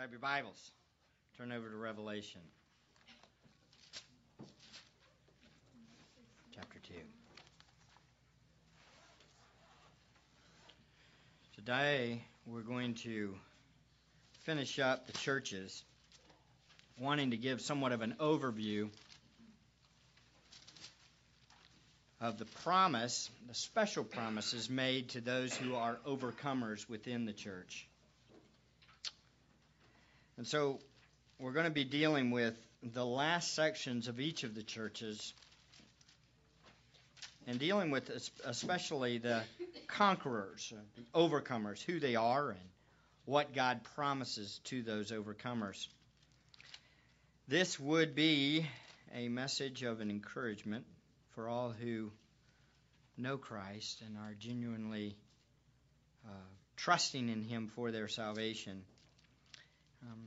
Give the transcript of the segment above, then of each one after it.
Grab your Bibles. Turn over to Revelation. Chapter 2. Today, we're going to finish up the churches, wanting to give somewhat of an overview of the promise, the special promises made to those who are overcomers within the church. And so we're going to be dealing with the last sections of each of the churches and dealing with especially the conquerors, the overcomers, who they are, and what God promises to those overcomers. This would be a message of an encouragement for all who know Christ and are genuinely uh, trusting in Him for their salvation. Um,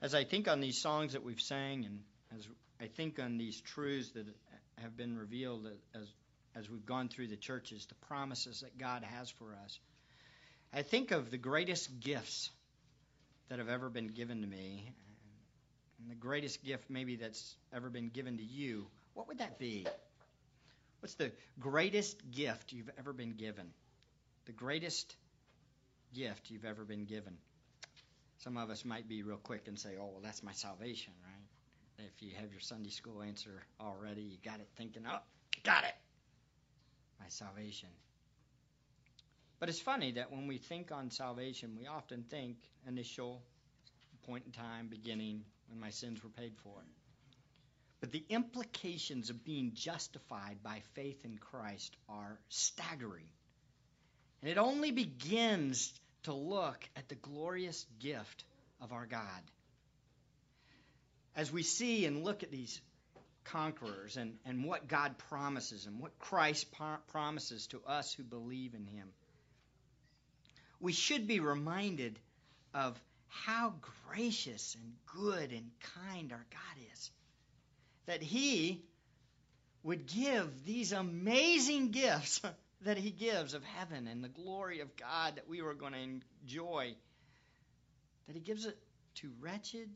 as I think on these songs that we've sang, and as I think on these truths that have been revealed as as we've gone through the churches, the promises that God has for us, I think of the greatest gifts that have ever been given to me, and the greatest gift maybe that's ever been given to you. What would that be? What's the greatest gift you've ever been given? The greatest gift you've ever been given. Some of us might be real quick and say, oh, well, that's my salvation, right? If you have your Sunday school answer already, you got it thinking, oh, got it. My salvation. But it's funny that when we think on salvation, we often think initial point in time, beginning, when my sins were paid for. But the implications of being justified by faith in Christ are staggering. And it only begins to look at the glorious gift of our God. As we see and look at these conquerors and, and what God promises and what Christ promises to us who believe in Him, we should be reminded of how gracious and good and kind our God is. That He would give these amazing gifts that he gives of heaven and the glory of God that we were going to enjoy, that he gives it to wretched,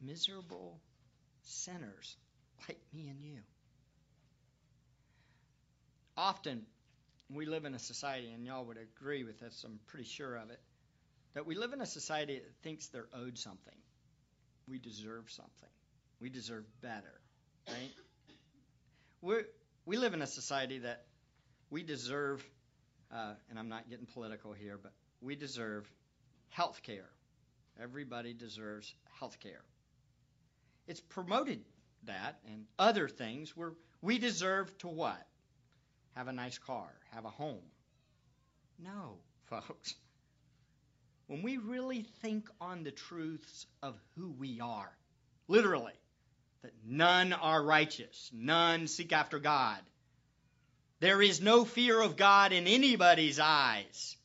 miserable sinners like me and you. Often, we live in a society, and y'all would agree with this, I'm pretty sure of it, that we live in a society that thinks they're owed something. We deserve something. We deserve better, right? we we live in a society that we deserve, uh, and I'm not getting political here, but we deserve health care. Everybody deserves health care. It's promoted that and other things where we deserve to what? Have a nice car, have a home. No, folks. When we really think on the truths of who we are, literally, that none are righteous, none seek after God, there is no fear of God in anybody's eyes.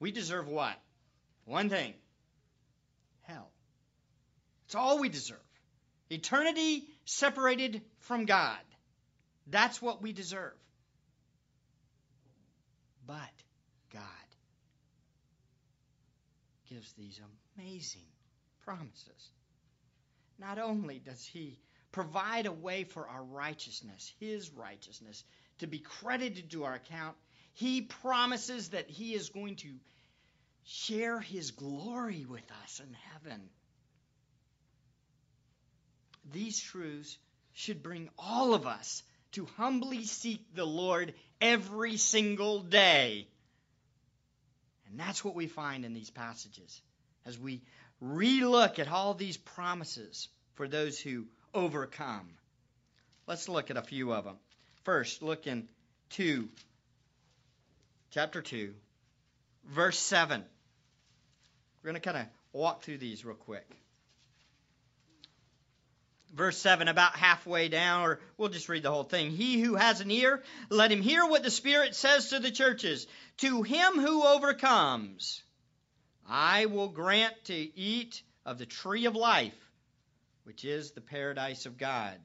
We deserve what? One thing hell. It's all we deserve. Eternity separated from God. That's what we deserve. But God gives these amazing promises. Not only does He provide a way for our righteousness, His righteousness, to be credited to our account. He promises that He is going to share His glory with us in heaven. These truths should bring all of us to humbly seek the Lord every single day. And that's what we find in these passages as we relook at all these promises for those who overcome. Let's look at a few of them. First, look in 2, chapter 2, verse 7. We're going to kind of walk through these real quick. Verse 7, about halfway down, or we'll just read the whole thing. He who has an ear, let him hear what the Spirit says to the churches. To him who overcomes, I will grant to eat of the tree of life which is the paradise of God.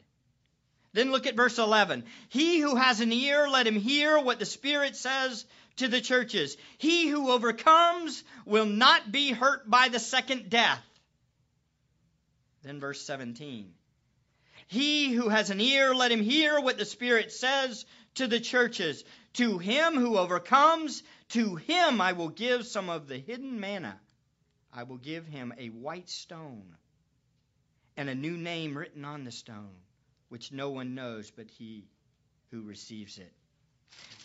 Then look at verse 11. He who has an ear, let him hear what the Spirit says to the churches. He who overcomes will not be hurt by the second death. Then verse 17. He who has an ear, let him hear what the Spirit says to the churches. To him who overcomes, to him I will give some of the hidden manna. I will give him a white stone and a new name written on the stone, which no one knows but he who receives it.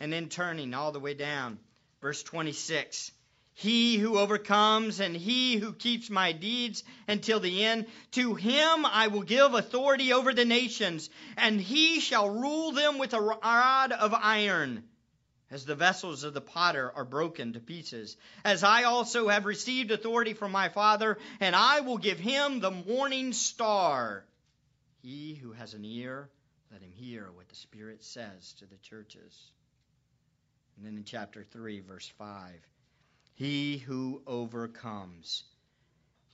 And then turning all the way down, verse 26 He who overcomes and he who keeps my deeds until the end, to him I will give authority over the nations, and he shall rule them with a rod of iron. As the vessels of the potter are broken to pieces, as I also have received authority from my Father, and I will give him the morning star. He who has an ear, let him hear what the Spirit says to the churches. And then in chapter 3, verse 5 He who overcomes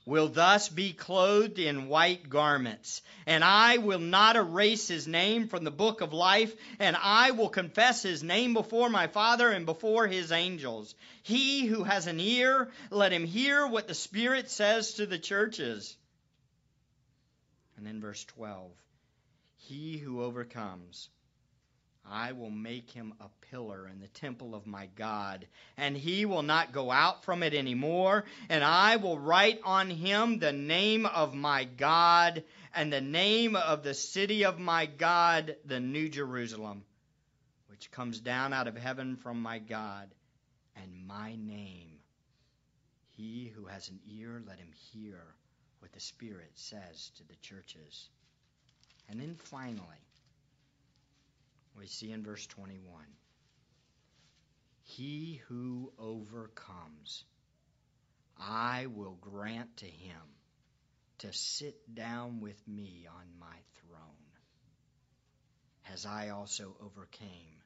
will thus be clothed in white garments, and I will not erase his name from the book of life, and I will confess his name before my Father and before his angels. He who has an ear, let him hear what the Spirit says to the churches. And then verse 12 He who overcomes I will make him a pillar in the temple of my God, and he will not go out from it any more. And I will write on him the name of my God and the name of the city of my God, the New Jerusalem, which comes down out of heaven from my God, and my name. He who has an ear, let him hear what the Spirit says to the churches. And then finally, we see in verse 21 He who overcomes, I will grant to him to sit down with me on my throne, as I also overcame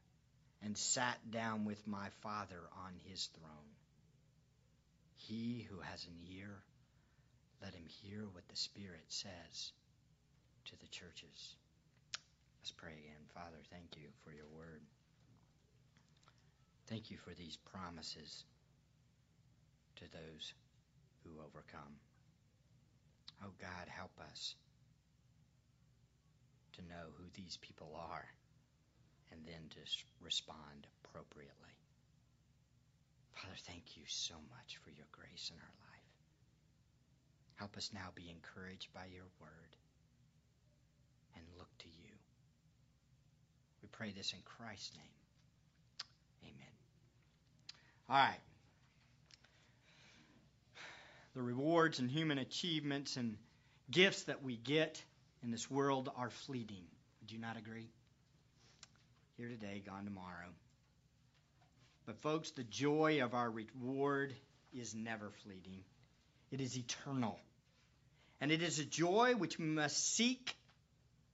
and sat down with my Father on his throne. He who has an ear, let him hear what the Spirit says to the churches. Let's pray again. Father, thank you for your word. Thank you for these promises to those who overcome. Oh God, help us to know who these people are and then to respond appropriately. Father, thank you so much for your grace in our life. Help us now be encouraged by your word and look to you. We pray this in Christ's name. Amen. All right. The rewards and human achievements and gifts that we get in this world are fleeting. Would you not agree? Here today, gone tomorrow. But, folks, the joy of our reward is never fleeting, it is eternal. And it is a joy which we must seek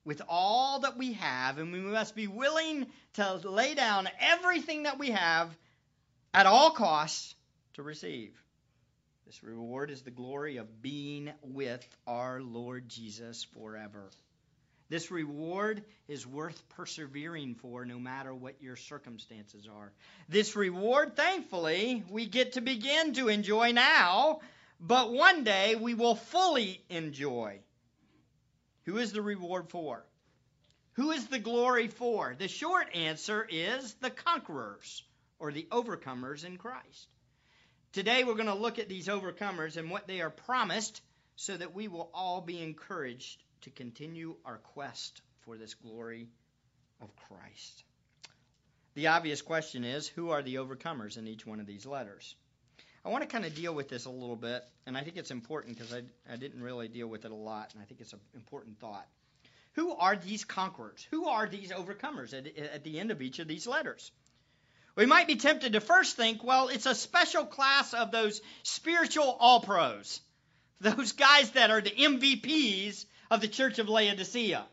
with all that we have, and we must be willing to lay down everything that we have at all costs to receive. This reward is the glory of being with our Lord Jesus forever. This reward is worth persevering for no matter what your circumstances are. This reward, thankfully, we get to begin to enjoy now, but one day we will fully enjoy. Who is the reward for? Who is the glory for? The short answer is the conquerors or the overcomers in Christ. Today we're going to look at these overcomers and what they are promised so that we will all be encouraged to continue our quest for this glory of Christ. The obvious question is who are the overcomers in each one of these letters? I want to kind of deal with this a little bit, and I think it's important because I, I didn't really deal with it a lot, and I think it's an important thought. Who are these conquerors? Who are these overcomers at, at the end of each of these letters? We might be tempted to first think, well, it's a special class of those spiritual all pros, those guys that are the MVPs of the church of Laodicea,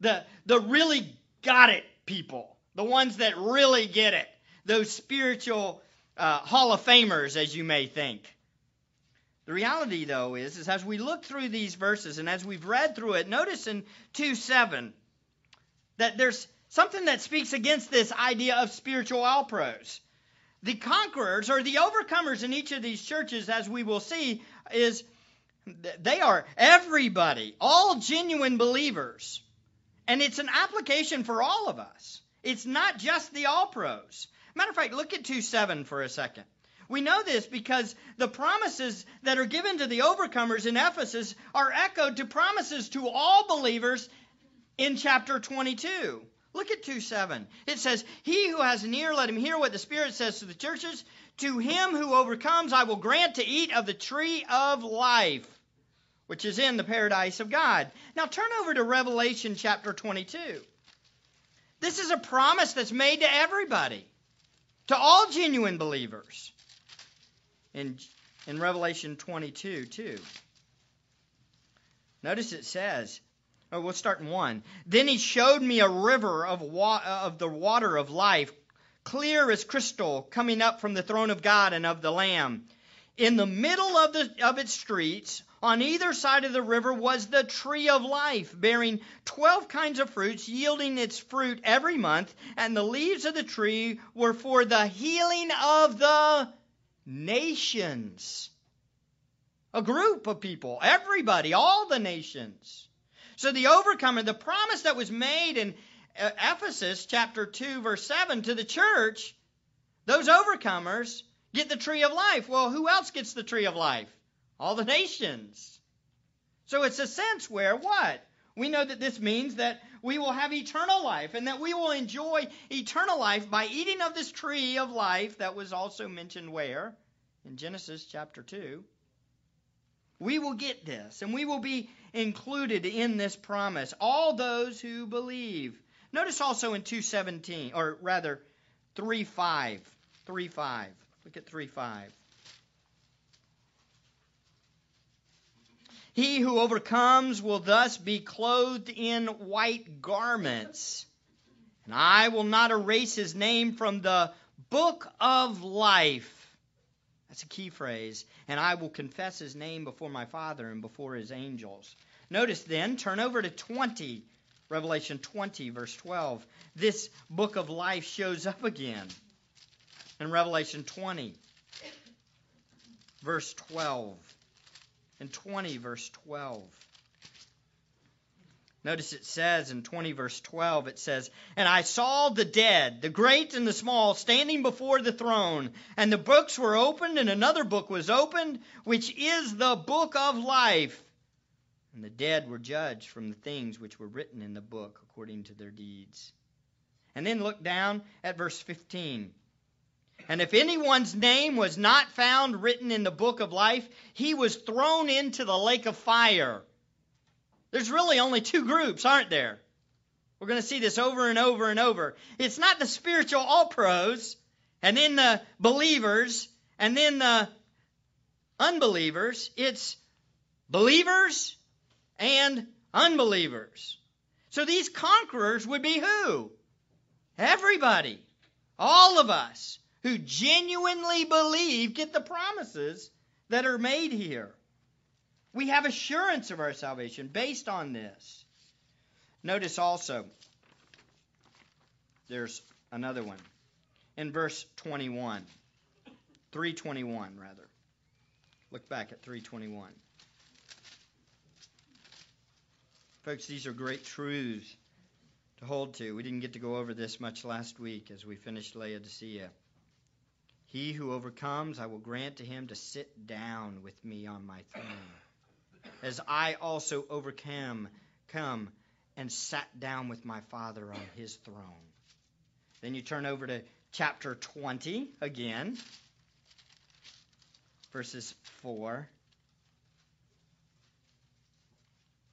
the, the really got it people, the ones that really get it, those spiritual uh, Hall of Famers, as you may think. The reality, though, is, is as we look through these verses and as we've read through it, notice in 2 7, that there's something that speaks against this idea of spiritual all pros. The conquerors or the overcomers in each of these churches, as we will see, is they are everybody, all genuine believers. And it's an application for all of us. It's not just the all pros. Matter of fact, look at 2 7 for a second. We know this because the promises that are given to the overcomers in Ephesus are echoed to promises to all believers in chapter 22. Look at 2 7. It says, He who has an ear, let him hear what the Spirit says to the churches. To him who overcomes, I will grant to eat of the tree of life, which is in the paradise of God. Now turn over to Revelation chapter 22. This is a promise that's made to everybody, to all genuine believers. In, in Revelation 22, too. Notice it says, Oh, we'll start in one. Then he showed me a river of, wa- uh, of the water of life, clear as crystal, coming up from the throne of God and of the Lamb. In the middle of, the, of its streets, on either side of the river, was the tree of life, bearing twelve kinds of fruits, yielding its fruit every month. And the leaves of the tree were for the healing of the nations. A group of people, everybody, all the nations. So the overcomer, the promise that was made in uh, Ephesus chapter 2 verse 7 to the church, those overcomers get the tree of life. Well, who else gets the tree of life? All the nations. So it's a sense where what? We know that this means that we will have eternal life and that we will enjoy eternal life by eating of this tree of life that was also mentioned where? In Genesis chapter 2. We will get this and we will be included in this promise. All those who believe. Notice also in 217, or rather 3 5. 3 5. Look at 3 5. He who overcomes will thus be clothed in white garments. And I will not erase his name from the book of life. That's a key phrase. And I will confess his name before my Father and before his angels. Notice then, turn over to 20, Revelation 20, verse 12. This book of life shows up again in Revelation 20, verse 12. In 20, verse 12. Notice it says in 20 verse 12, it says, And I saw the dead, the great and the small, standing before the throne, and the books were opened, and another book was opened, which is the book of life. And the dead were judged from the things which were written in the book according to their deeds. And then look down at verse 15. And if anyone's name was not found written in the book of life, he was thrown into the lake of fire. There's really only two groups, aren't there? We're going to see this over and over and over. It's not the spiritual all pros, and then the believers, and then the unbelievers. It's believers and unbelievers. So these conquerors would be who? Everybody. All of us who genuinely believe get the promises that are made here. We have assurance of our salvation based on this. Notice also, there's another one. In verse 21, 321 rather. Look back at 321. Folks, these are great truths to hold to. We didn't get to go over this much last week as we finished Laodicea. He who overcomes, I will grant to him to sit down with me on my throne, as I also overcame, come and sat down with my Father on his throne. Then you turn over to chapter 20 again, verses 4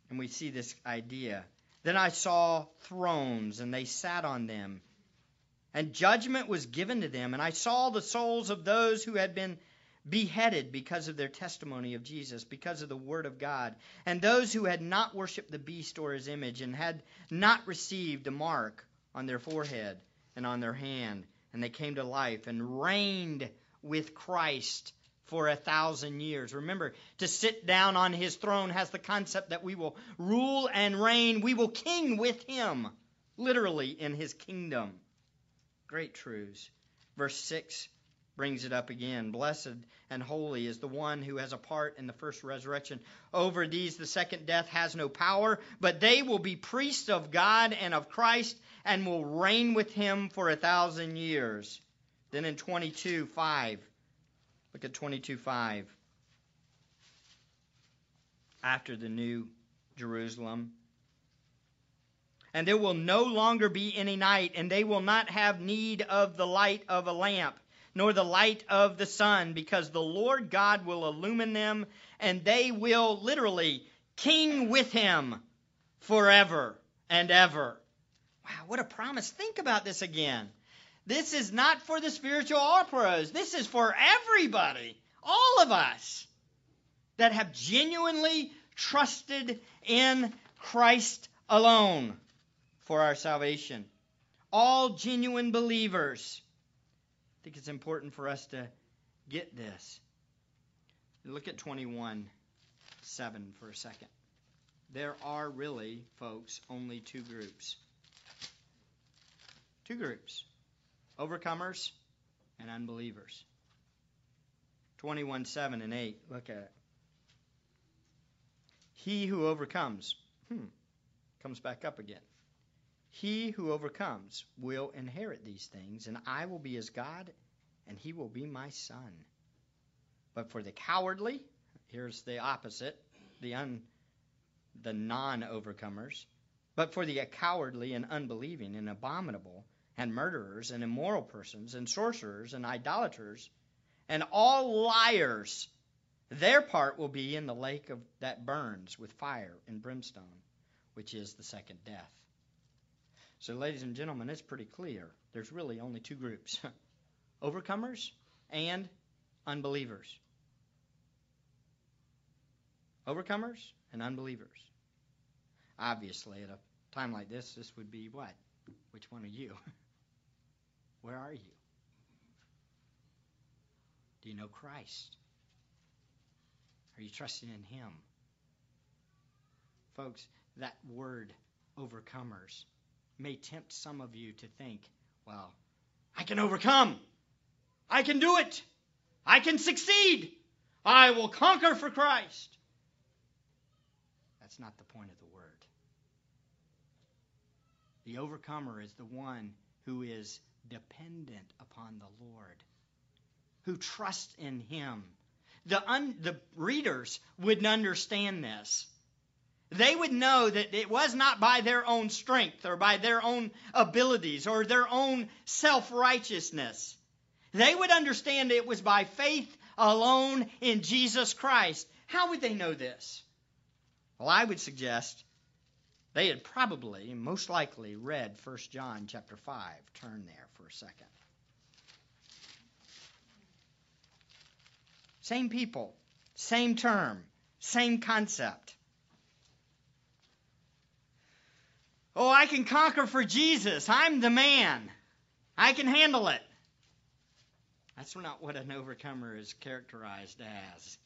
And we see this idea. Then I saw thrones, and they sat on them. And judgment was given to them. And I saw the souls of those who had been beheaded because of their testimony of Jesus, because of the Word of God, and those who had not worshipped the beast or his image, and had not received a mark on their forehead and on their hand. And they came to life and reigned with Christ for a thousand years. Remember, to sit down on his throne has the concept that we will rule and reign, we will king with him. literally in his kingdom. Great truths. Verse 6 brings it up again. Blessed and holy is the one who has a part in the first resurrection. Over these, the second death has no power, but they will be priests of God and of Christ and will reign with him for a thousand years. Then in 22 5, look at 22 5. After the new Jerusalem. And there will no longer be any night, and they will not have need of the light of a lamp, nor the light of the sun, because the Lord God will illumine them, and they will literally king with him forever and ever. Wow, what a promise. Think about this again. This is not for the spiritual all pros. This is for everybody, all of us that have genuinely trusted in Christ alone for our salvation. All genuine believers. I think it's important for us to get this. Look at 21 7 for a second. There are really, folks, only two groups. Two groups overcomers and unbelievers. 21 7 and 8. Look at it. He who overcomes, hmm, comes back up again. He who overcomes will inherit these things, and I will be his God, and he will be my son. But for the cowardly, here's the opposite, the un, the non-overcomers. But for the cowardly and unbelieving and abominable and murderers and immoral persons and sorcerers and idolaters and all liars their part will be in the lake of, that burns with fire and brimstone, which is the second death. So, ladies and gentlemen, it's pretty clear. There's really only two groups overcomers and unbelievers. Overcomers and unbelievers. Obviously, at a time like this, this would be what? Which one are you? Where are you? Do you know Christ? Are you trusting in Him? Folks, that word overcomers may tempt some of you to think, well, I can overcome. I can do it. I can succeed. I will conquer for Christ. That's not the point of the word. The overcomer is the one who is dependent upon the Lord, who trusts in Him. The, un, the readers wouldn't understand this. They would know that it was not by their own strength or by their own abilities or their own self righteousness. They would understand it was by faith alone in Jesus Christ. How would they know this? Well, I would suggest they had probably, most likely, read 1 John chapter 5. Turn there for a second. Same people, same term, same concept. Oh, I can conquer for Jesus. I'm the man. I can handle it. That's not what an overcomer is characterized as.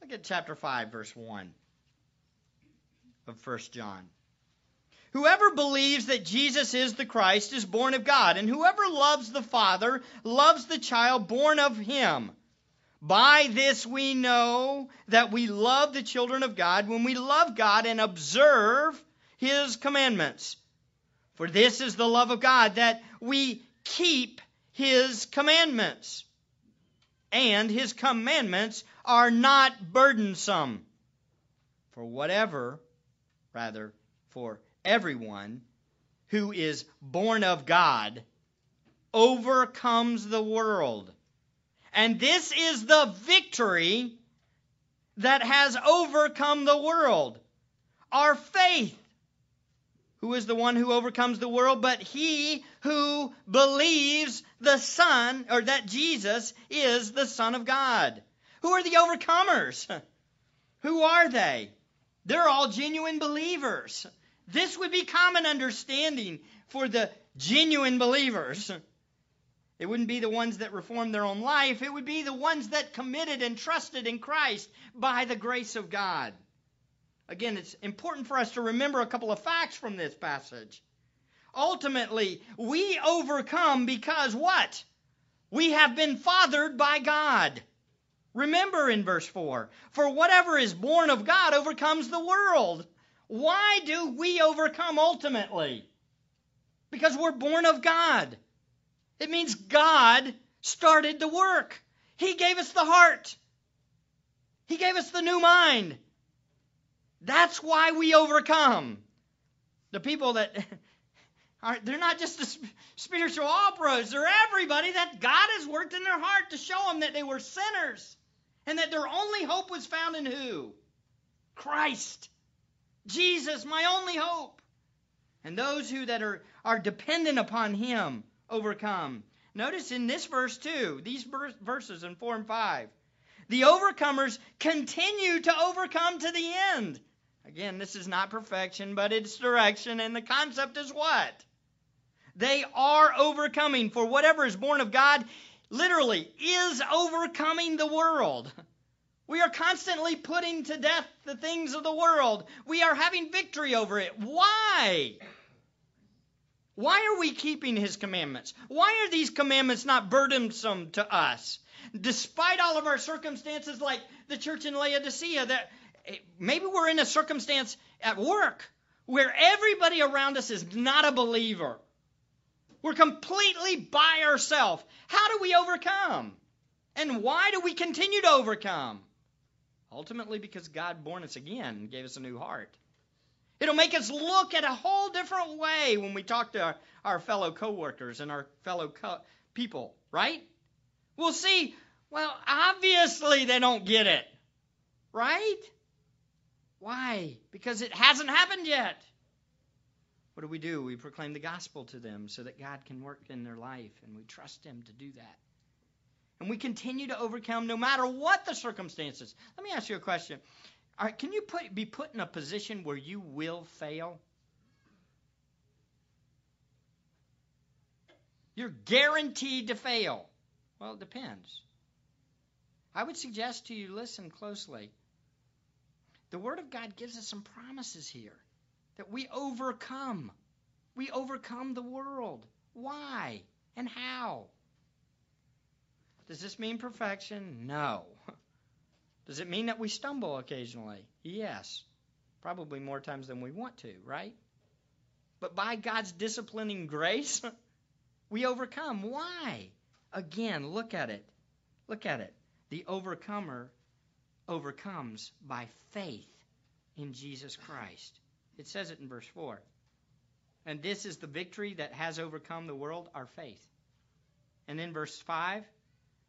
Look at chapter 5, verse 1 of 1 John. Whoever believes that Jesus is the Christ is born of God, and whoever loves the Father loves the child born of him. By this we know that we love the children of God when we love God and observe his commandments. For this is the love of God, that we keep his commandments. And his commandments are not burdensome. For whatever rather, for everyone who is born of God overcomes the world. And this is the victory that has overcome the world. Our faith. Who is the one who overcomes the world? But he who believes the Son, or that Jesus is the Son of God. Who are the overcomers? Who are they? They're all genuine believers. This would be common understanding for the genuine believers. It wouldn't be the ones that reformed their own life, it would be the ones that committed and trusted in Christ by the grace of God. Again, it's important for us to remember a couple of facts from this passage. Ultimately, we overcome because what? We have been fathered by God. Remember in verse 4 For whatever is born of God overcomes the world. Why do we overcome ultimately? Because we're born of God. It means God started the work. He gave us the heart. He gave us the new mind. That's why we overcome. The people that are, they're not just the spiritual all pros, they're everybody that God has worked in their heart to show them that they were sinners and that their only hope was found in who? Christ. Jesus, my only hope. And those who that are, are dependent upon him overcome. Notice in this verse too, these verses in 4 and 5. The overcomers continue to overcome to the end. Again, this is not perfection, but it's direction, and the concept is what? They are overcoming, for whatever is born of God literally is overcoming the world. We are constantly putting to death the things of the world. We are having victory over it. Why? Why are we keeping his commandments? Why are these commandments not burdensome to us? Despite all of our circumstances, like the church in Laodicea, that eh, maybe we're in a circumstance at work where everybody around us is not a believer. We're completely by ourselves. How do we overcome? And why do we continue to overcome? Ultimately, because God born us again and gave us a new heart. It'll make us look at a whole different way when we talk to our, our fellow coworkers and our fellow co- people, right? We'll see, well, obviously they don't get it, right? Why? Because it hasn't happened yet. What do we do? We proclaim the gospel to them so that God can work in their life, and we trust Him to do that. And we continue to overcome no matter what the circumstances. Let me ask you a question. All right, can you put, be put in a position where you will fail? You're guaranteed to fail. Well, it depends. I would suggest to you listen closely. The Word of God gives us some promises here that we overcome. We overcome the world. Why and how? Does this mean perfection? No. Does it mean that we stumble occasionally? Yes. Probably more times than we want to, right? But by God's disciplining grace, we overcome. Why? Again, look at it. Look at it. The overcomer overcomes by faith in Jesus Christ. It says it in verse 4. And this is the victory that has overcome the world, our faith. And in verse 5,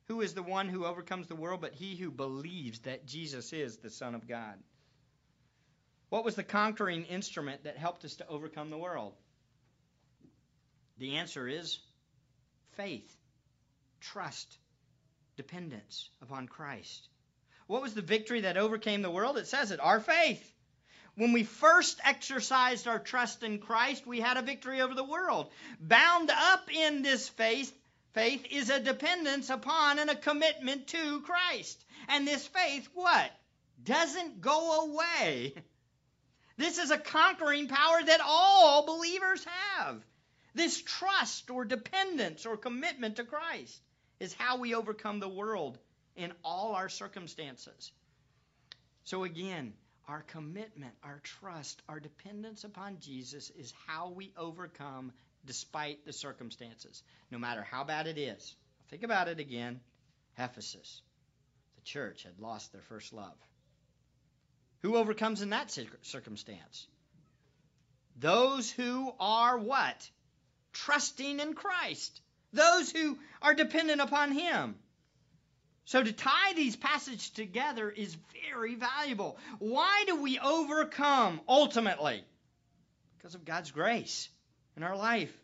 who is the one who overcomes the world but he who believes that Jesus is the Son of God? What was the conquering instrument that helped us to overcome the world? The answer is faith, trust, dependence upon Christ. What was the victory that overcame the world? It says it our faith. When we first exercised our trust in Christ, we had a victory over the world. Bound up in this faith, faith is a dependence upon and a commitment to Christ. And this faith, what? Doesn't go away. This is a conquering power that all believers have. This trust or dependence or commitment to Christ is how we overcome the world in all our circumstances. So, again, our commitment, our trust, our dependence upon Jesus is how we overcome despite the circumstances, no matter how bad it is. Think about it again. Ephesus, the church had lost their first love. Who overcomes in that circumstance? Those who are what? Trusting in Christ. Those who are dependent upon Him. So to tie these passages together is very valuable. Why do we overcome ultimately? Because of God's grace in our life.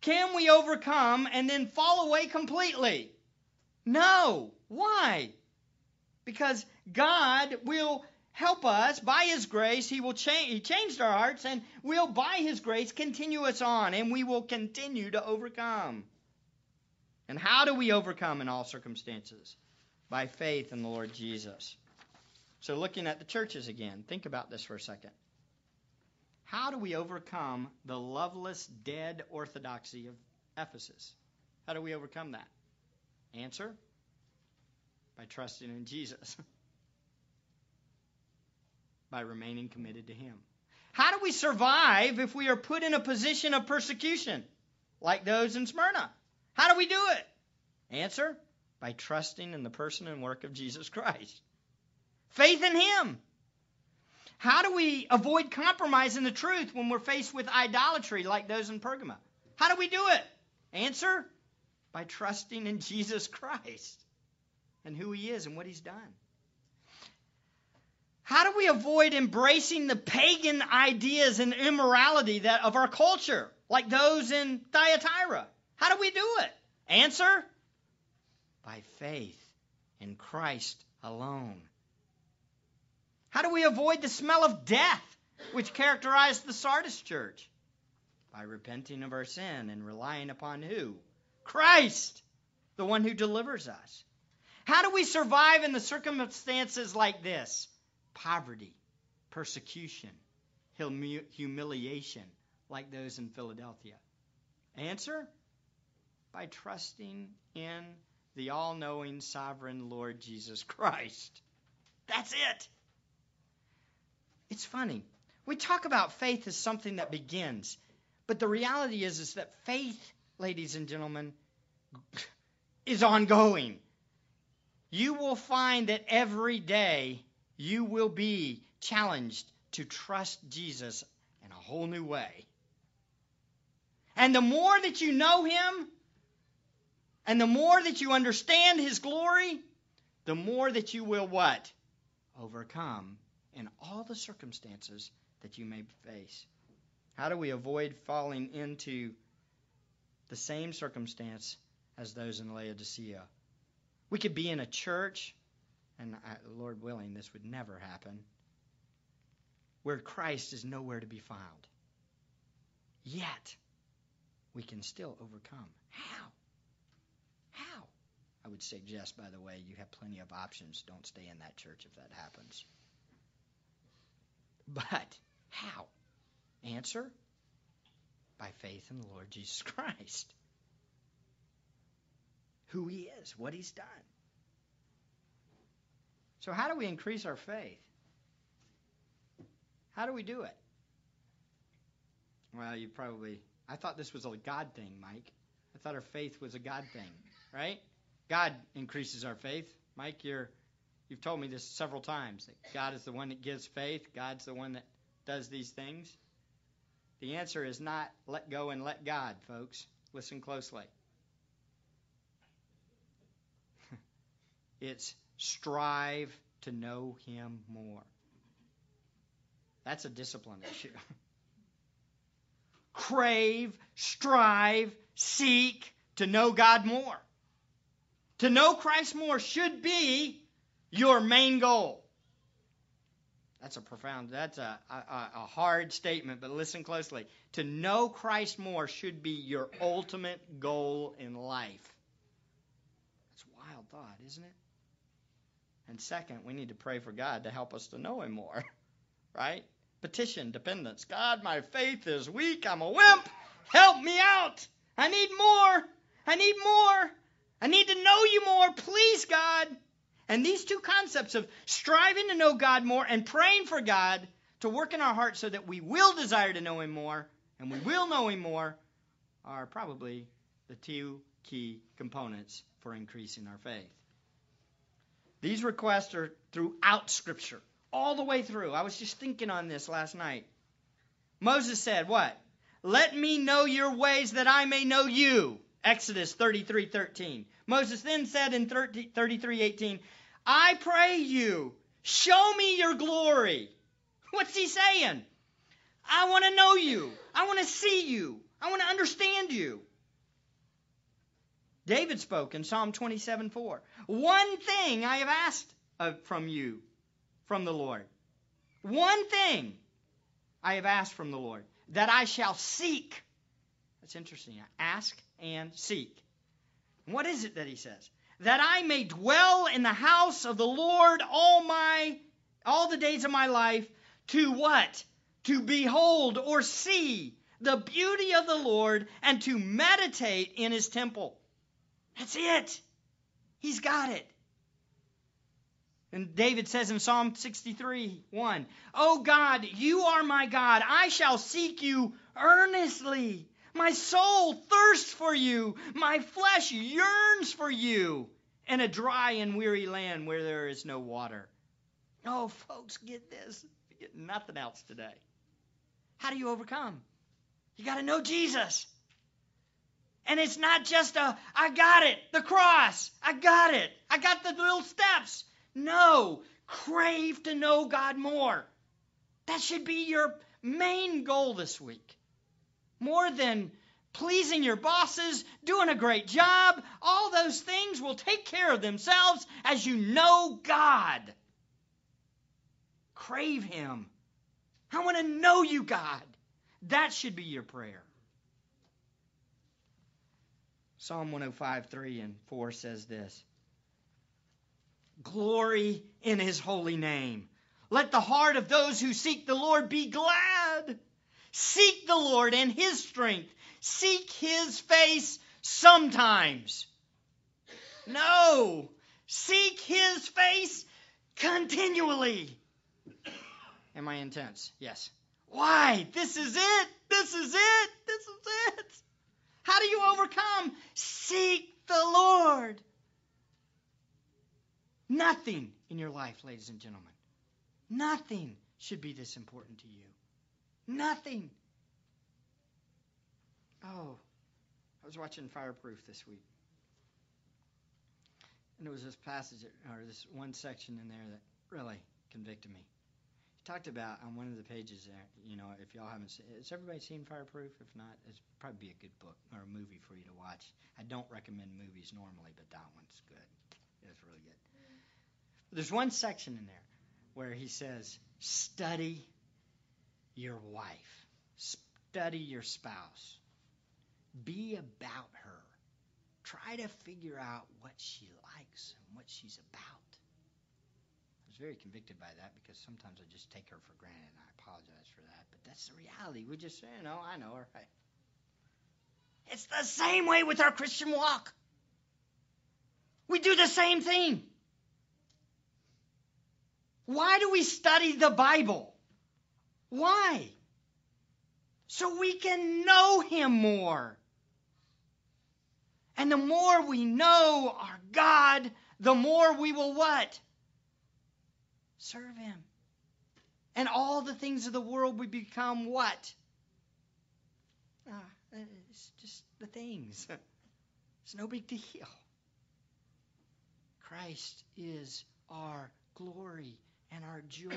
Can we overcome and then fall away completely? No. Why? Because God will help us by his grace he will change he changed our hearts and will by his grace continue us on and we will continue to overcome and how do we overcome in all circumstances? By faith in the Lord Jesus. So, looking at the churches again, think about this for a second. How do we overcome the loveless, dead orthodoxy of Ephesus? How do we overcome that? Answer by trusting in Jesus, by remaining committed to Him. How do we survive if we are put in a position of persecution like those in Smyrna? How do we do it? Answer by trusting in the person and work of Jesus Christ. Faith in Him. How do we avoid compromising the truth when we're faced with idolatry like those in Pergamum? How do we do it? Answer by trusting in Jesus Christ and who He is and what He's done. How do we avoid embracing the pagan ideas and immorality that of our culture, like those in Thyatira? How do we do it? Answer by faith in Christ alone. How do we avoid the smell of death which characterized the Sardis church? By repenting of our sin and relying upon who? Christ, the one who delivers us. How do we survive in the circumstances like this? Poverty, persecution, humiliation, like those in Philadelphia. Answer? By trusting in the all knowing, sovereign Lord Jesus Christ. That's it. It's funny. We talk about faith as something that begins, but the reality is, is that faith, ladies and gentlemen, is ongoing. You will find that every day you will be challenged to trust Jesus in a whole new way. And the more that you know Him, and the more that you understand His glory, the more that you will what? Overcome in all the circumstances that you may face. How do we avoid falling into the same circumstance as those in Laodicea? We could be in a church, and Lord willing, this would never happen, where Christ is nowhere to be found. Yet, we can still overcome. How? How? I would suggest, by the way, you have plenty of options. Don't stay in that church if that happens. But how? Answer by faith in the Lord Jesus Christ. Who he is, what he's done. So, how do we increase our faith? How do we do it? Well, you probably, I thought this was a God thing, Mike. I thought our faith was a God thing, right? God increases our faith. Mike, you're You've told me this several times that God is the one that gives faith, God's the one that does these things. The answer is not let go and let God, folks. Listen closely. it's strive to know Him more. That's a discipline issue. Crave, strive, seek to know God more. To know Christ more should be your main goal. That's a profound, that's a, a, a, hard statement, but listen closely. To know Christ more should be your ultimate goal in life. That's a wild thought, isn't it? And second, we need to pray for God to help us to know Him more, right? Petition, dependence. God, my faith is weak. I'm a wimp. Help me out. I need more. I need more. I need to know you more. Please, God. And these two concepts of striving to know God more and praying for God to work in our hearts so that we will desire to know Him more and we will know Him more are probably the two key components for increasing our faith. These requests are throughout Scripture, all the way through. I was just thinking on this last night. Moses said, What? Let me know your ways that I may know you. Exodus 33 13. Moses then said in 33:18, "I pray you, show me your glory." What's he saying? I want to know you. I want to see you. I want to understand you. David spoke in Psalm 27:4. One thing I have asked from you, from the Lord. One thing I have asked from the Lord, that I shall seek. That's interesting. Ask and seek. What is it that he says? That I may dwell in the house of the Lord all my all the days of my life to what? To behold or see the beauty of the Lord and to meditate in his temple. That's it. He's got it. And David says in Psalm 63 1, Oh God, you are my God. I shall seek you earnestly. My soul thirsts for you. My flesh yearns for you in a dry and weary land where there is no water. Oh, folks, get this. Get nothing else today. How do you overcome? You got to know Jesus. And it's not just a, I got it, the cross, I got it, I got the little steps. No, crave to know God more. That should be your main goal this week. More than pleasing your bosses, doing a great job, all those things will take care of themselves as you know God. Crave Him. I want to know you, God. That should be your prayer. Psalm 105, 3 and 4 says this Glory in his holy name. Let the heart of those who seek the Lord be glad. Seek the Lord and his strength. Seek his face sometimes. No. Seek his face continually. Am I intense? Yes. Why? This is it. This is it. This is it. How do you overcome? Seek the Lord. Nothing in your life, ladies and gentlemen, nothing should be this important to you. Nothing. Oh, I was watching Fireproof this week. And there was this passage, or this one section in there that really convicted me He talked about on one of the pages there. You know, if y'all haven't seen, has everybody seen Fireproof? If not, it's probably be a good book or a movie for you to watch. I don't recommend movies normally, but that one's good. It's really good. There's one section in there where he says, "Study your wife, study your spouse, be about her, try to figure out what she likes and what she's about." I was very convicted by that because sometimes I just take her for granted, and I apologize for that. But that's the reality. We just, say, you know, I know her. It's the same way with our Christian walk. We do the same thing. Why do we study the Bible? Why? So we can know Him more. And the more we know our God, the more we will what? Serve Him. And all the things of the world would become what? Uh, it's just the things. It's no big deal. Christ is our glory and our joy.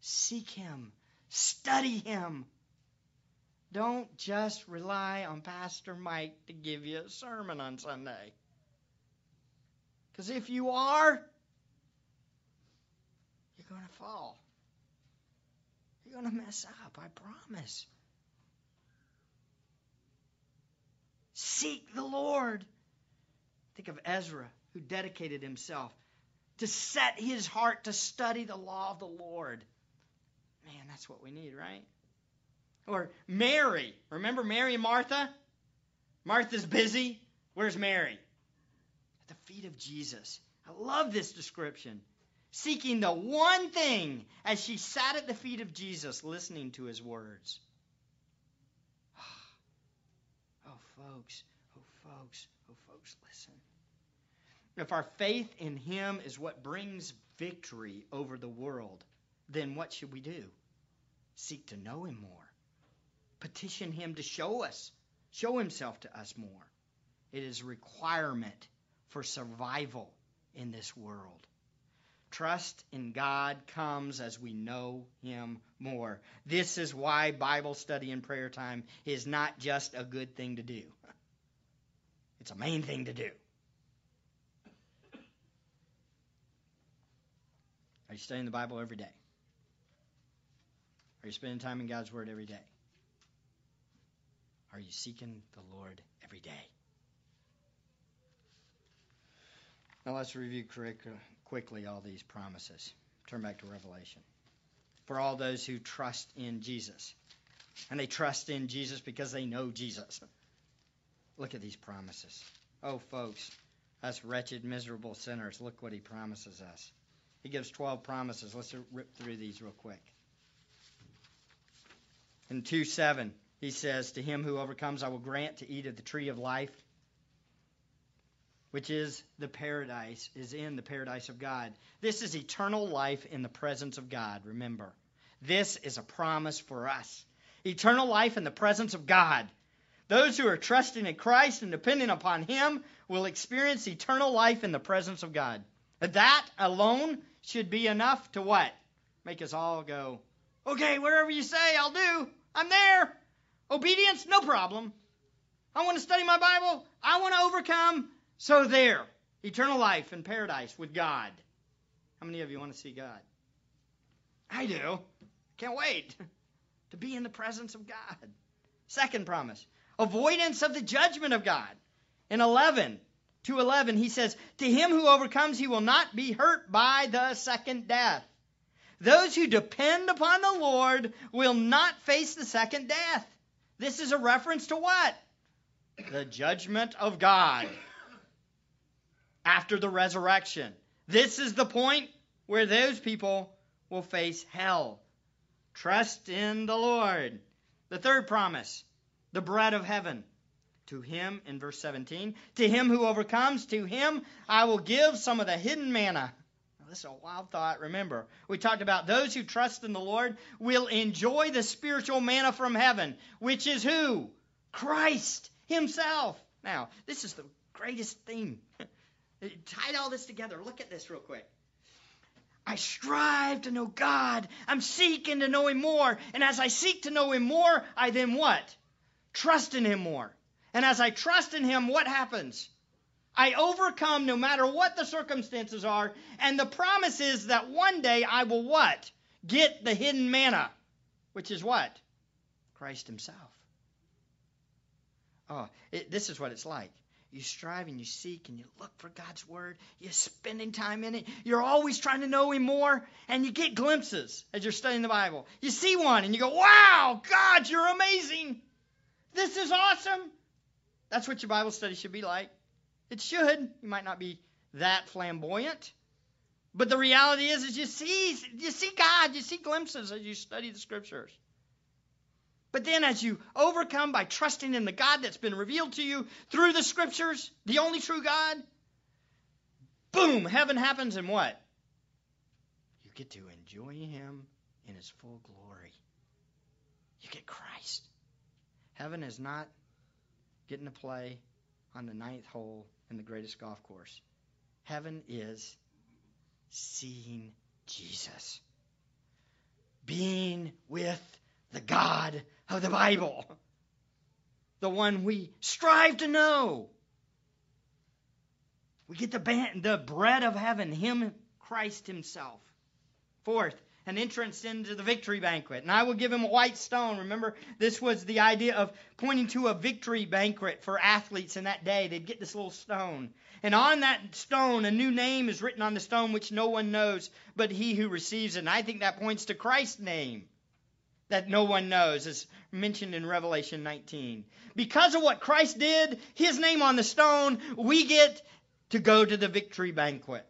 Seek Him, study Him. Don't just rely on Pastor Mike to give you a sermon on Sunday. Because if you are, you're going to fall. You're going to mess up, I promise. Seek the Lord. Think of Ezra, who dedicated himself to set his heart to study the law of the Lord. Man, that's what we need, right? Or Mary. Remember Mary and Martha? Martha's busy. Where's Mary? At the feet of Jesus. I love this description seeking the one thing as she sat at the feet of Jesus listening to his words. Oh, folks, oh, folks, oh, folks, listen. If our faith in him is what brings victory over the world, then what should we do? Seek to know him more. Petition him to show us, show himself to us more. It is a requirement for survival in this world. Trust in God comes as we know Him more. This is why Bible study and prayer time is not just a good thing to do, it's a main thing to do. Are you studying the Bible every day? Are you spending time in God's Word every day? Are you seeking the Lord every day? Now let's review quickly all these promises. Turn back to Revelation. For all those who trust in Jesus. And they trust in Jesus because they know Jesus. Look at these promises. Oh, folks, us wretched, miserable sinners, look what he promises us. He gives 12 promises. Let's rip through these real quick. In 2 7, he says, To him who overcomes, I will grant to eat of the tree of life, which is the paradise, is in the paradise of God. This is eternal life in the presence of God, remember. This is a promise for us. Eternal life in the presence of God. Those who are trusting in Christ and depending upon Him will experience eternal life in the presence of God. That alone should be enough to what? Make us all go, okay, whatever you say, I'll do. I'm there. Obedience, no problem. I want to study my Bible. I want to overcome. So there. Eternal life in paradise with God. How many of you want to see God? I do. Can't wait to be in the presence of God. Second promise avoidance of the judgment of God. In 11 to 11, he says, To him who overcomes, he will not be hurt by the second death. Those who depend upon the Lord will not face the second death. This is a reference to what? The judgment of God after the resurrection. This is the point where those people will face hell. Trust in the Lord. The third promise, the bread of heaven. To him, in verse 17, to him who overcomes, to him I will give some of the hidden manna. This is a wild thought. Remember, we talked about those who trust in the Lord will enjoy the spiritual manna from heaven, which is who? Christ himself. Now, this is the greatest thing. Tied all this together. Look at this real quick. I strive to know God. I'm seeking to know Him more. And as I seek to know Him more, I then what? Trust in Him more. And as I trust in Him, what happens? I overcome no matter what the circumstances are. And the promise is that one day I will what? Get the hidden manna, which is what? Christ Himself. Oh, it, this is what it's like you strive and you seek and you look for God's word. You're spending time in it. You're always trying to know Him more, and you get glimpses as you're studying the Bible. You see one and you go, Wow, God, you're amazing. This is awesome. That's what your Bible study should be like. It should. You might not be that flamboyant. But the reality is, is you see, you see God, you see glimpses as you study the scriptures. But then, as you overcome by trusting in the God that's been revealed to you through the scriptures, the only true God, boom, heaven happens, and what? You get to enjoy Him in His full glory. You get Christ. Heaven is not getting to play on the ninth hole in the greatest golf course. Heaven is seeing Jesus, being with the God of the Bible, the one we strive to know. We get the, the bread of heaven, Him, Christ Himself. Fourth, an entrance into the victory banquet. And I will give him a white stone. Remember, this was the idea of pointing to a victory banquet for athletes in that day. They'd get this little stone. And on that stone, a new name is written on the stone which no one knows but he who receives it. And I think that points to Christ's name that no one knows, as mentioned in Revelation 19. Because of what Christ did, his name on the stone, we get to go to the victory banquet.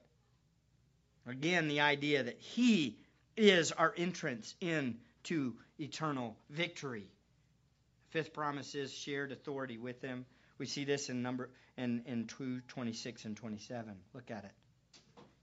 Again, the idea that he is our entrance into eternal victory. Fifth promise is shared authority with him. We see this in number in, in 2, 26 and 27. Look at it.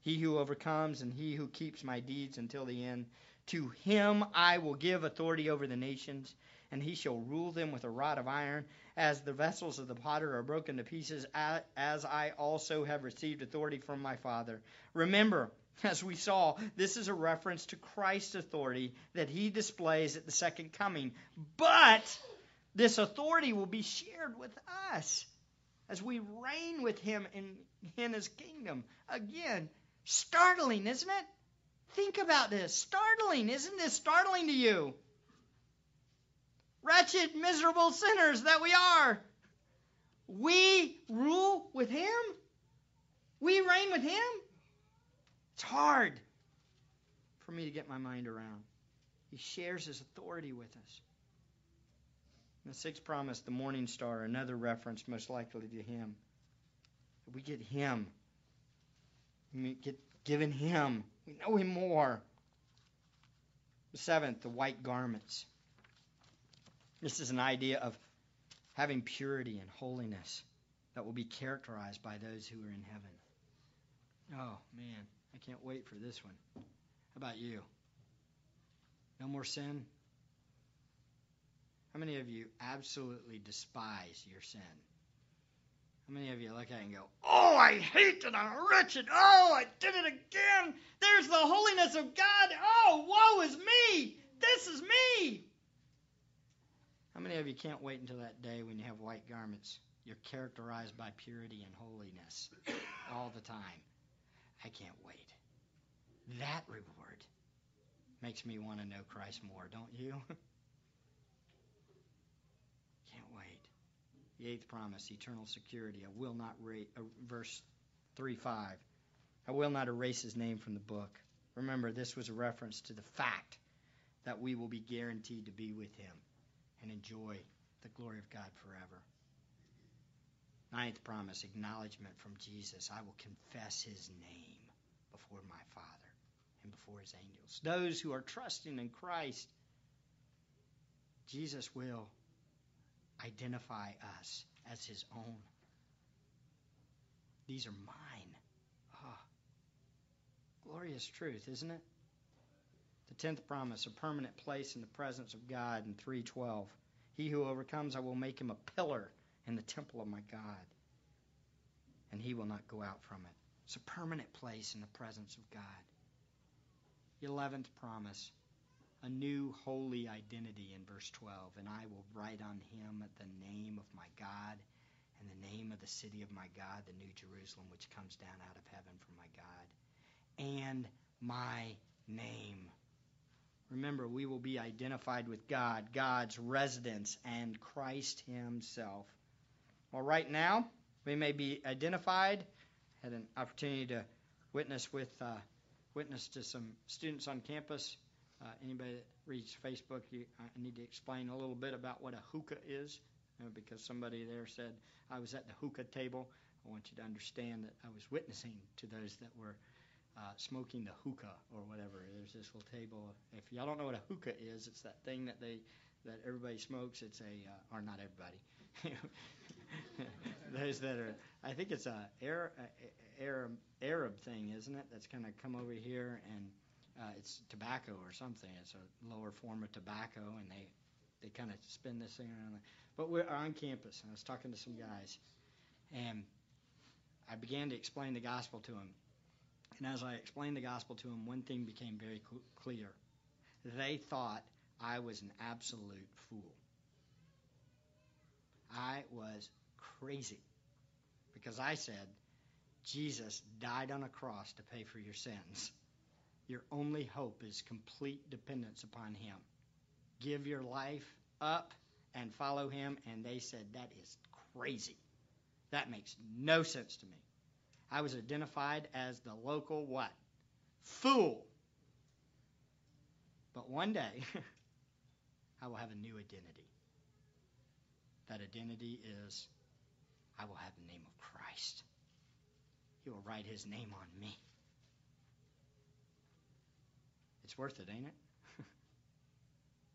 He who overcomes and he who keeps my deeds until the end, to him I will give authority over the nations, and he shall rule them with a rod of iron, as the vessels of the potter are broken to pieces, as I also have received authority from my Father. Remember, as we saw, this is a reference to Christ's authority that he displays at the second coming. But this authority will be shared with us as we reign with him in, in his kingdom. Again, startling, isn't it? Think about this. Startling. Isn't this startling to you? Wretched, miserable sinners that we are. We rule with Him? We reign with Him? It's hard. for me to get my mind around. He shares his authority with us. the sixth promise, the morning star, another reference most likely to him. We get him. We get given him. We know him more. The seventh, the white garments. This is an idea of having purity and holiness that will be characterized by those who are in heaven. Oh, man, I can't wait for this one. How about you? No more sin? How many of you absolutely despise your sin? How many of you look at it and go, Oh, I hate that I'm wretched. Oh, I did it again. There's the holiness of God. Oh, woe is me. This is me. How many of you can't wait until that day when you have white garments? You're characterized by purity and holiness all the time. I can't wait. That reward makes me want to know Christ more, don't you? can't wait. The eighth promise, eternal security. I will not rate, uh, verse 3 5. I will not erase his name from the book. Remember, this was a reference to the fact that we will be guaranteed to be with him and enjoy the glory of God forever. Ninth promise, acknowledgement from Jesus. I will confess his name before my Father and before his angels. Those who are trusting in Christ, Jesus will identify us as his own. These are mine. Ah, glorious truth, isn't it? The tenth promise, a permanent place in the presence of God in 312. He who overcomes, I will make him a pillar in the temple of my God, and he will not go out from it. It's a permanent place in the presence of God. The eleventh promise, a new holy identity in verse 12. And I will write on him the name of my God and the name of the city of my God, the New Jerusalem, which comes down out of heaven from my God, and my name. Remember, we will be identified with God, God's residence, and Christ Himself. Well, right now, we may be identified. Had an opportunity to witness with uh, witness to some students on campus. Uh, anybody that reads Facebook, you, I need to explain a little bit about what a hookah is, you know, because somebody there said I was at the hookah table. I want you to understand that I was witnessing to those that were uh, smoking the hookah or whatever. There's this little table. If y'all don't know what a hookah is, it's that thing that they that everybody smokes. It's a uh, or not everybody. those that are, I think it's a Arab, Arab thing, isn't it? That's kind of come over here and uh, it's tobacco or something. It's a lower form of tobacco, and they they kind of spin this thing around. But we're on campus, and I was talking to some guys, and I began to explain the gospel to them. And as I explained the gospel to them, one thing became very cl- clear. They thought I was an absolute fool. I was crazy because I said, Jesus died on a cross to pay for your sins. Your only hope is complete dependence upon Him. Give your life up and follow Him. And they said, That is crazy. That makes no sense to me. I was identified as the local what? Fool. But one day, I will have a new identity. That identity is I will have the name of Christ. He will write his name on me. It's worth it, ain't it?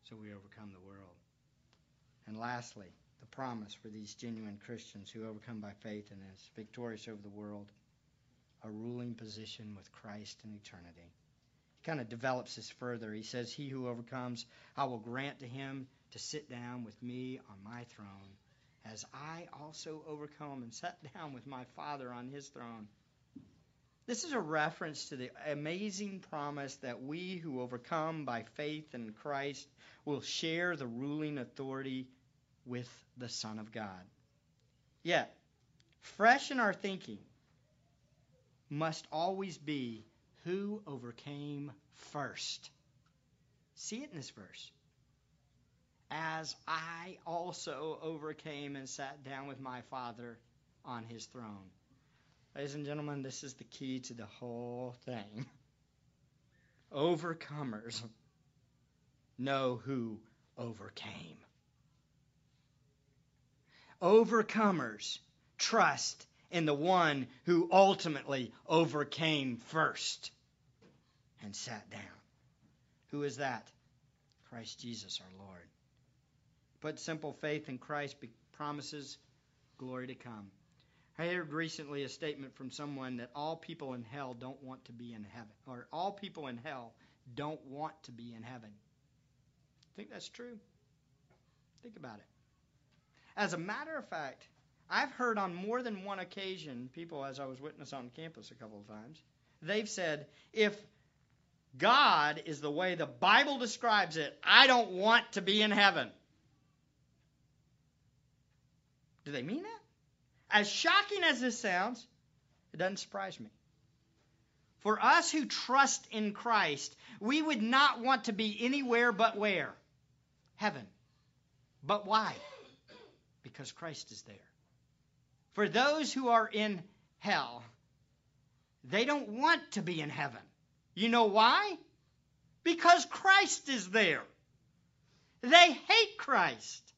so we overcome the world. And lastly, the promise for these genuine Christians who overcome by faith and is victorious over the world a ruling position with Christ in eternity. He kind of develops this further. He says, He who overcomes, I will grant to him to sit down with me on my throne, as I also overcome and sat down with my Father on his throne. This is a reference to the amazing promise that we who overcome by faith in Christ will share the ruling authority with the Son of God. Yet, fresh in our thinking must always be who overcame first. See it in this verse. As I also overcame and sat down with my Father on his throne. Ladies and gentlemen, this is the key to the whole thing. overcomers know who overcame. Overcomers trust in the one who ultimately overcame first and sat down. Who is that? Christ Jesus our Lord. Put simple faith in Christ promises glory to come. I heard recently a statement from someone that all people in hell don't want to be in heaven, or all people in hell don't want to be in heaven. Think that's true? Think about it. As a matter of fact, I've heard on more than one occasion people, as I was witness on campus a couple of times, they've said, if God is the way the Bible describes it, I don't want to be in heaven. Do they mean that? As shocking as this sounds, it doesn't surprise me. For us who trust in Christ, we would not want to be anywhere but where? Heaven. But why? Because Christ is there. For those who are in hell, they don't want to be in heaven. You know why? Because Christ is there. They hate Christ.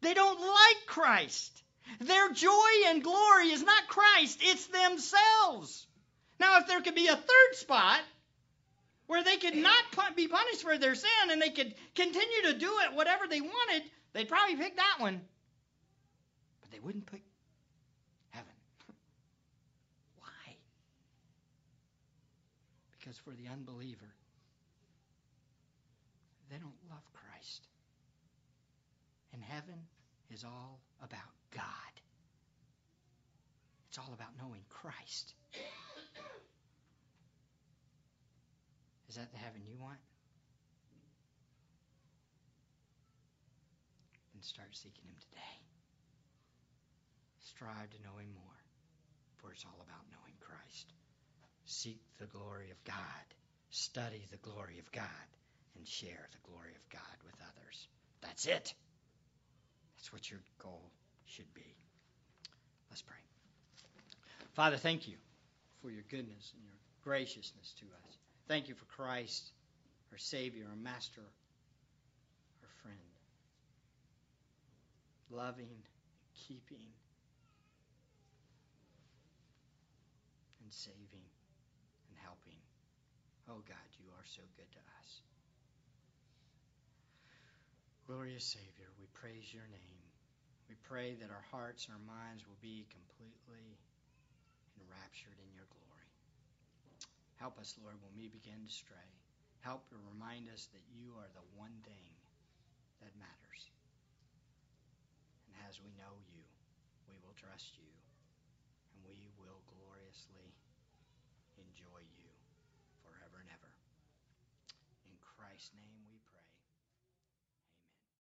They don't like Christ. Their joy and glory is not Christ, it's themselves. Now, if there could be a third spot where they could not be punished for their sin and they could continue to do it whatever they wanted, they'd probably pick that one. But they wouldn't pick heaven. Why? Because for the unbeliever, they don't heaven is all about God. It's all about knowing Christ. Is that the heaven you want? Then start seeking Him today. Strive to know Him more, for it's all about knowing Christ. Seek the glory of God, study the glory of God, and share the glory of God with others. That's it. That's what your goal should be. Let's pray. Father, thank you for your goodness and your graciousness to us. Thank you for Christ, our Savior, our Master, our friend. Loving, keeping, and saving and helping. Oh God, you are so good to us. Glorious Savior, we praise your name. We pray that our hearts and our minds will be completely enraptured in your glory. Help us, Lord, when we begin to stray. Help to remind us that you are the one thing that matters. And as we know you, we will trust you, and we will gloriously enjoy you forever and ever. In Christ's name we